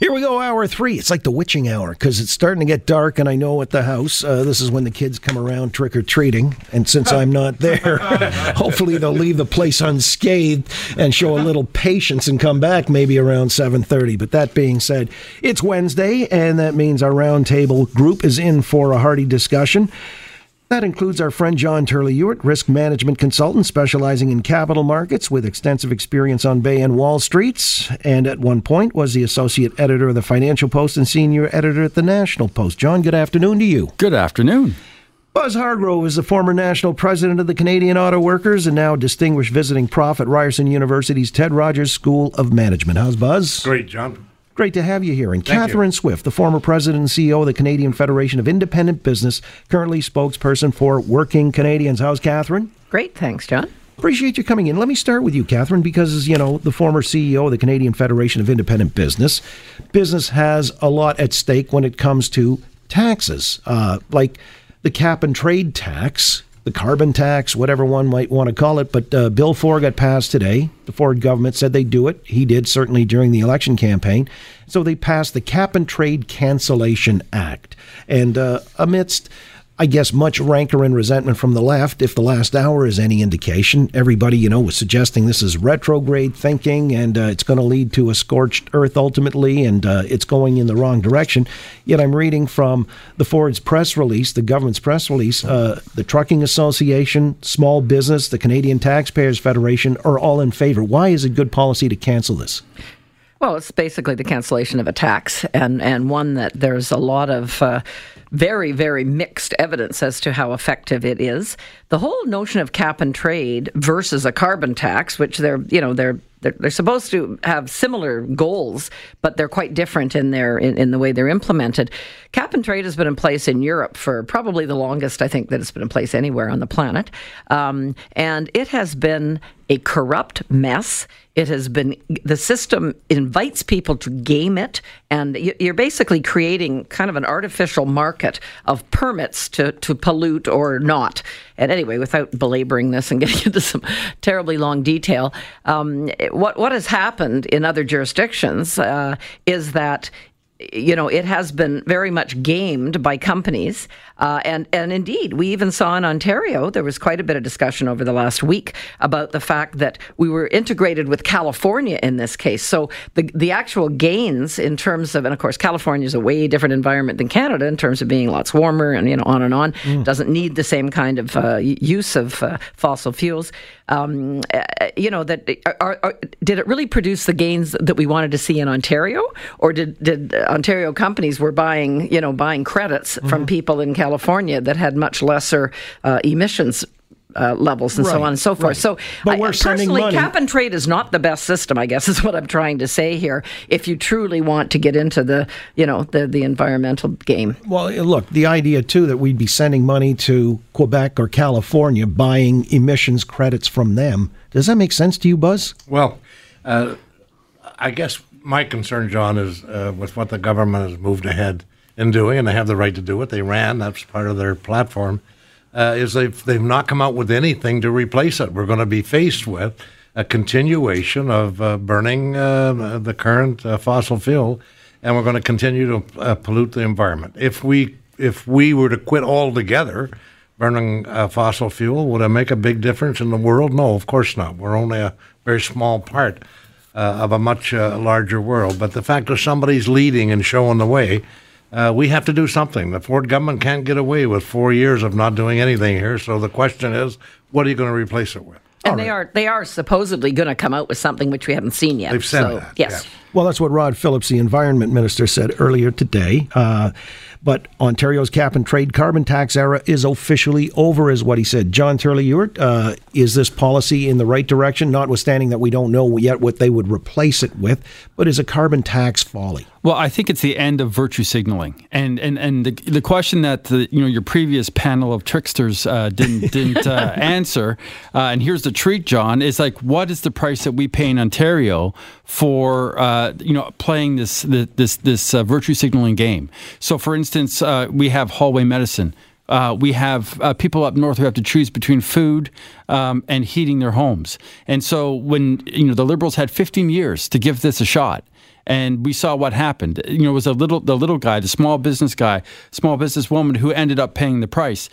Here we go, hour three. It's like the witching hour because it's starting to get dark, and I know at the house uh, this is when the kids come around trick or treating. And since I'm not there, hopefully they'll leave the place unscathed and show a little patience and come back maybe around 7:30. But that being said, it's Wednesday, and that means our roundtable group is in for a hearty discussion. That includes our friend John Turley Ewart, risk management consultant specializing in capital markets with extensive experience on Bay and Wall Streets, and at one point was the associate editor of the Financial Post and senior editor at the National Post. John, good afternoon to you. Good afternoon. Buzz Hargrove is the former national president of the Canadian Auto Workers and now distinguished visiting prof at Ryerson University's Ted Rogers School of Management. How's Buzz? Great, John. Great to have you here. And Thank Catherine you. Swift, the former president and CEO of the Canadian Federation of Independent Business, currently spokesperson for Working Canadians. How's Catherine? Great, thanks, John. Appreciate you coming in. Let me start with you, Catherine, because, you know, the former CEO of the Canadian Federation of Independent Business, business has a lot at stake when it comes to taxes, uh, like the cap and trade tax, the carbon tax, whatever one might want to call it. But uh, Bill 4 got passed today. The Ford government said they'd do it. He did, certainly during the election campaign. So they passed the Cap and Trade Cancellation Act. And uh, amidst I guess much rancor and resentment from the left. If the last hour is any indication, everybody you know was suggesting this is retrograde thinking and uh, it's going to lead to a scorched earth ultimately, and uh, it's going in the wrong direction. Yet I'm reading from the Ford's press release, the government's press release, uh, the Trucking Association, Small Business, the Canadian Taxpayers Federation are all in favor. Why is it good policy to cancel this? Well, it's basically the cancellation of a tax, and, and one that there's a lot of uh, very, very mixed evidence as to how effective it is. The whole notion of cap and trade versus a carbon tax, which they're, you know, they're they're, they're supposed to have similar goals, but they're quite different in their in, in the way they're implemented. Cap and trade has been in place in Europe for probably the longest I think that it's been in place anywhere on the planet, um, and it has been a corrupt mess. It has been the system invites people to game it, and you- you're basically creating kind of an artificial market of permits to to pollute or not. And anyway, without belaboring this and getting into some terribly long detail, um, what what has happened in other jurisdictions uh, is that you know, it has been very much gamed by companies, uh, and and indeed, we even saw in Ontario there was quite a bit of discussion over the last week about the fact that we were integrated with California in this case. So the the actual gains in terms of, and of course, California is a way different environment than Canada in terms of being lots warmer and you know on and on. Doesn't need the same kind of uh, use of uh, fossil fuels. Um, uh, you know that are, are, did it really produce the gains that we wanted to see in Ontario, or did did Ontario companies were buying you know buying credits from people in California that had much lesser uh, emissions? Uh, levels and so on and so forth. right. So, But I- we're sending personally, money- cap and trade is not the best system. I guess is what I'm trying to say here. If you truly want to get into the, you know, the the environmental game. Well, look, the idea too that we'd be sending money to Quebec or California, buying emissions credits from them. Does that make sense to you, Buzz? Well, uh, I guess my concern, John, is uh, with what the government has moved ahead in doing, and they have the right to do it. They ran; that's part of their platform. Uh, is they've they've not come out with anything to replace it. We're going to be faced with a continuation of uh, burning uh, the current uh, fossil fuel, and we're going to continue to uh, pollute the environment. If we if we were to quit altogether, burning uh, fossil fuel would it make a big difference in the world? No, of course not. We're only a very small part of a much uh, larger world. But the fact that somebody's leading and showing the way, uh, we have to do something. The Ford government can't get away with four years of not doing anything here. So the question is, what are you going to replace it with? And they are they are supposedly going to come out with something which we haven't seen yet. They've said so, that, Yes. yeah. Well, that's what Rod Phillips, the Environment Minister, said earlier today. Uh, but Ontario's cap and trade carbon tax era is officially over, is what he said. John Turley Ewart, uh, is this policy in the right direction, notwithstanding that we don't know yet what they would replace it with, but is a carbon tax folly? Well, I think it's the end of virtue signaling, and and and the, the question that the, you know your previous panel of tricksters uh, didn't didn't uh, answer, uh, and here's the treat, John, is like what is the price that we pay in Ontario for uh, you know playing this this this uh, virtue signaling game? So, for instance, uh, we have hallway medicine. Uh, we have uh, people up north who have to choose between food um, and heating their homes. And so when you know the Liberals had 15 years to give this a shot, and we saw what happened. You know, it was a little the little guy, the small business guy, small business woman who ended up paying the price.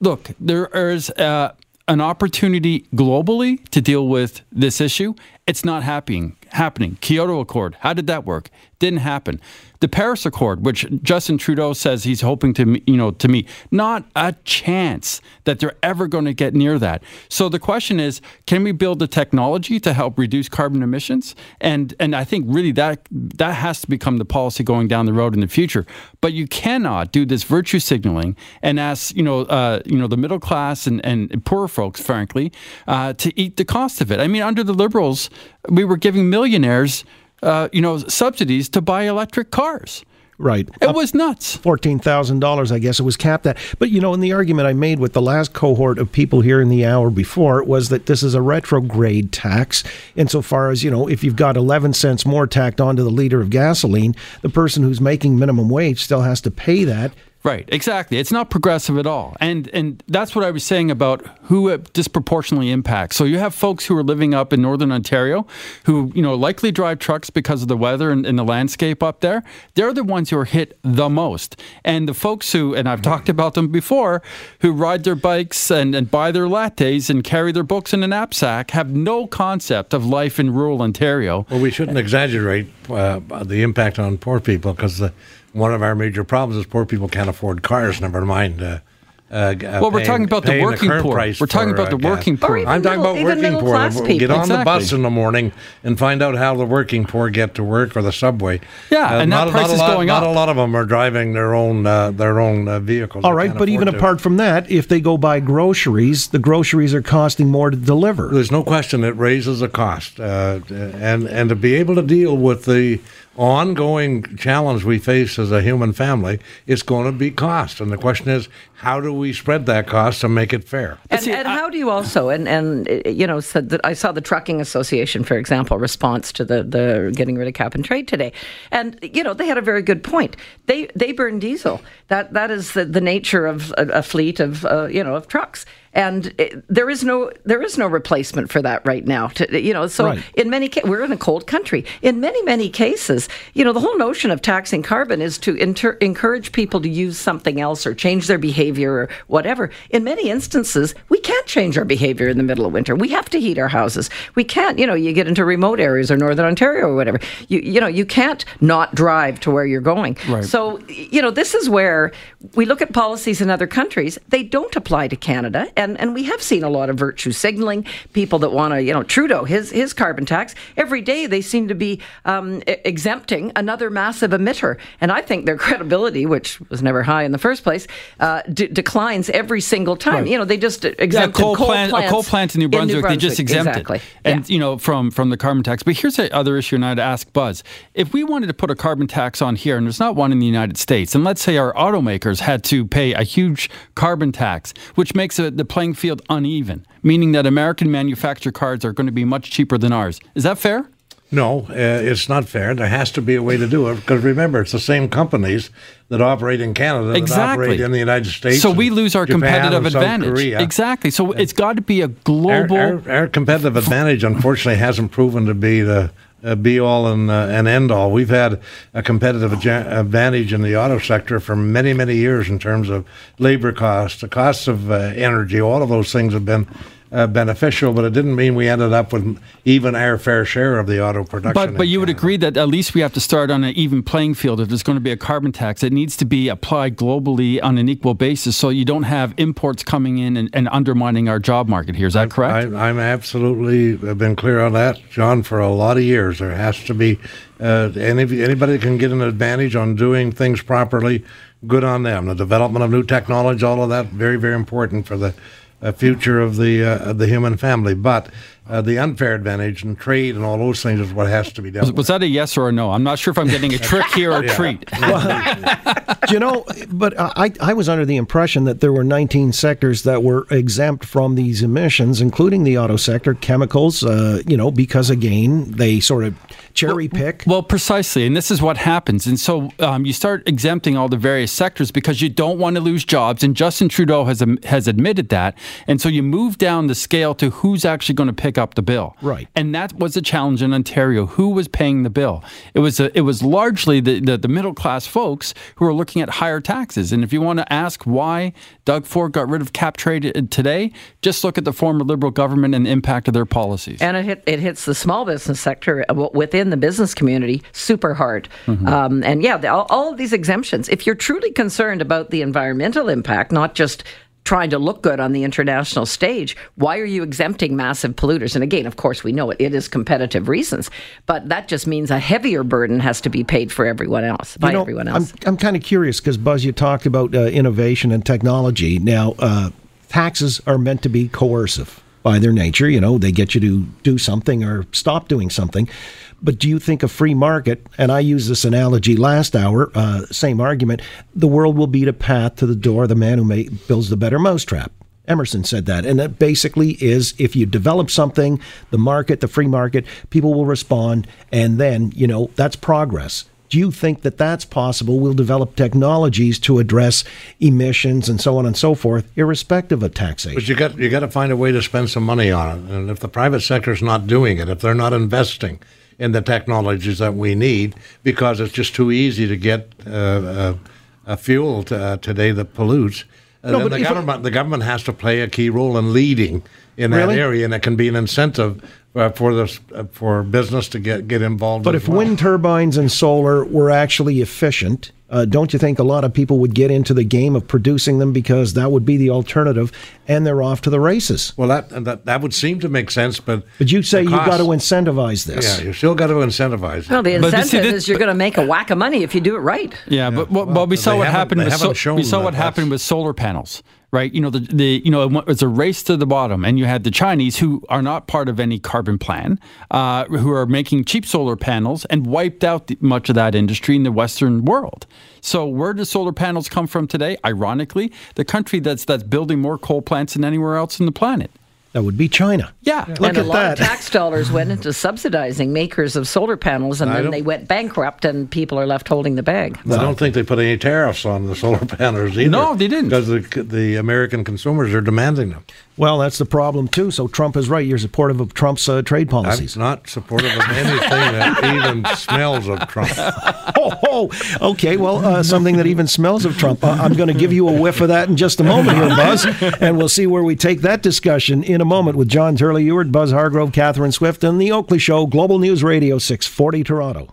Look, there is. Uh, an opportunity globally to deal with this issue. It's not happening. Happening. Kyoto Accord. How did that work? Didn't happen. The Paris Accord, which Justin Trudeau says he's hoping to, you know, to meet, not a chance that they're ever going to get near that. So the question is, can we build the technology to help reduce carbon emissions? And and I think really that that has to become the policy going down the road in the future. But you cannot do this virtue signaling and ask, you know, uh, you know, the middle class and and poor folks, frankly, uh, to eat the cost of it. I mean, under the Liberals, we were giving millionaires uh, you know, subsidies to buy electric cars. Right. It was nuts. $14,000, I guess it was capped at. But, you know, in the argument I made with the last cohort of people here in the hour before was that this is a retrograde tax insofar as, you know, if you've got 11 cents more tacked onto the liter of gasoline, the person who's making minimum wage still has to pay that. Right, exactly. It's not progressive at all. And and that's what I was saying about who it disproportionately impacts. So you have folks who are living up in northern Ontario who, you know, likely drive trucks because of the weather and, and the landscape up there. They're the ones who are hit the most. And the folks who, and I've talked about them before, who ride their bikes and, and buy their lattes and carry their books in a knapsack have no concept of life in rural Ontario. Well, we shouldn't exaggerate uh, the impact on poor people because the one of our major problems is poor people can't afford cars. Never mind. Uh, uh, well, we're talking about the working the poor. We're talking about the uh, working poor. I'm talking about working poor. Get on exactly. the bus in the morning and find out how the working poor get to work or the subway. Yeah, uh, and not, that price is lot, going not up. Not a lot of them are driving their own uh, their own uh, vehicles. All right, but even to. apart from that, if they go buy groceries, the groceries are costing more to deliver. There's no question it raises the cost, uh, and and to be able to deal with the ongoing challenge we face as a human family is going to be cost. And the question is, how do we spread that cost and make it fair? And, and how do you also, and, and you know, said that I saw the Trucking Association, for example, response to the, the getting rid of cap and trade today. And, you know, they had a very good point. They, they burn diesel. That, that is the, the nature of a, a fleet of, uh, you know, of trucks and it, there is no there is no replacement for that right now. To, you know, so right. in many cases, we're in a cold country. In many many cases, you know, the whole notion of taxing carbon is to inter- encourage people to use something else or change their behavior or whatever. In many instances, we can't change our behavior in the middle of winter. We have to heat our houses. We can't. You know, you get into remote areas or northern Ontario or whatever. You you know, you can't not drive to where you're going. Right. So you know, this is where we look at policies in other countries. They don't apply to Canada and and we have seen a lot of virtue signaling. People that want to, you know, Trudeau his his carbon tax every day they seem to be um, exempting another massive emitter, and I think their credibility, which was never high in the first place, uh, d- declines every single time. Right. You know, they just exempted yeah, coal, coal plant, a coal plant in New Brunswick, in New Brunswick. They just exempted, exactly. and yeah. you know, from from the carbon tax. But here's the other issue, and I'd ask Buzz if we wanted to put a carbon tax on here, and there's not one in the United States, and let's say our automakers had to pay a huge carbon tax, which makes it the playing field uneven, meaning that American manufactured cars are going to be much cheaper than ours. Is that fair? No, uh, it's not fair. There has to be a way to do it because remember, it's the same companies that operate in Canada exactly. that operate in the United States. So we lose our Japan competitive advantage. Exactly. So it's got to be a global. Our, our, our competitive advantage, unfortunately, hasn't proven to be the uh, be all and, uh, and end all. We've had a competitive advantage in the auto sector for many, many years in terms of labor costs, the costs of uh, energy, all of those things have been uh, beneficial, but it didn't mean we ended up with even our fair share of the auto production. But but you would agree that at least we have to start on an even playing field. If there's going to be a carbon tax, it needs to be applied globally on an equal basis, so you don't have imports coming in and, and undermining our job market here. Is that correct? I, I'm absolutely I've been clear on that, John, for a lot of years. There has to be uh, any anybody that can get an advantage on doing things properly. Good on them. The development of new technology, all of that, very very important for the future of the uh, of the human family. But uh, the unfair advantage and trade and all those things is what has to be done. was, was that a yes or a no? I'm not sure if I'm getting a trick here or a treat. Do you know, but I, I was under the impression that there were 19 sectors that were exempt from these emissions, including the auto sector, chemicals, uh, you know, because again, they sort of cherry pick. Well, precisely, and this is what happens. And so um, you start exempting all the various sectors because you don't want to lose jobs. And Justin Trudeau has um, has admitted that. And so you move down the scale to who's actually going to pick up the bill. Right. And that was a challenge in Ontario. Who was paying the bill? It was a, it was largely the, the, the middle class folks who are looking at higher taxes. And if you want to ask why Doug Ford got rid of cap trade uh, today, just look at the former Liberal government and the impact of their policies. And it, hit, it hits the small business sector uh, within the business community super hard. Um, and yeah, the, all, all of these exemptions, if you're truly concerned about the environmental impact, not just trying to look good on the international stage, why are you exempting massive polluters? And again, of course, we know it, it is competitive reasons, but that just means a heavier burden has to be paid for everyone else, by You know, everyone else. I'm, I'm kind of curious because, Buzz, you talked about uh, innovation and technology. Now, uh, taxes are meant to be coercive by their nature. You know, they get you to do something or stop doing something. But do you think a free market, and I used this analogy last hour, uh, same argument, the world will beat a path to the door of the man who may, builds the better mousetrap? Emerson said that. And that basically is if you develop something, the market, the free market, people will respond. And then, you know, that's progress. Do you think that that's possible? We'll develop technologies to address emissions and so on and so forth, irrespective of taxation. But you got you got to find a way to spend some money on it, and if the private sector's not doing it, if they're not investing in the technologies that we need, because it's just too easy to get uh, uh, a fuel to, uh, today that pollutes, uh, No, but the government the government has to play a key role in leading in that Really? area, and it can be an incentive uh, for this uh, for business to get get involved. In But if well. wind turbines and solar were actually efficient, uh, don't you think a lot of people would get into the game of producing them because that would be the alternative, and they're off to the races? well, that, that that would seem to make sense, but But you say the you've got to incentivize this. Yeah, you still got to incentivize. well, the But see, incentive this- is you're going to make a whack of money if you do it right. Yeah, but well, well, well, we saw what happened with so, we saw what happened with solar panels, right? You know, the, the you know it was a race to the bottom, and you had the Chinese who are not part of any carbon plan, uh, who are making cheap solar panels and wiped out the, much of that industry in the Western world. So where do solar panels come from today? Ironically, the country that's that's building more coal plants than anywhere else on the planet. That would be China. Yeah. Look and at a lot that. of tax dollars went into subsidizing makers of solar panels, and I then they went bankrupt, and people are left holding the bag. I don't think they put any tariffs on the solar panels either. No, they didn't. because the the American consumers are demanding them. Well, that's the problem too. So Trump is right. You're supportive of Trump's uh, trade I'm not supportive of anything that even smells of Trump. oh, oh, okay. Well, uh, something that even smells of Trump. Uh, I'm going to give you a whiff of that in just a moment here, Buzz, and we'll see where we take that discussion in a moment with John Turley Ewart, Buzz Hargrove, Catherine Swift, and the Oakley Show, Global News Radio 640 Toronto.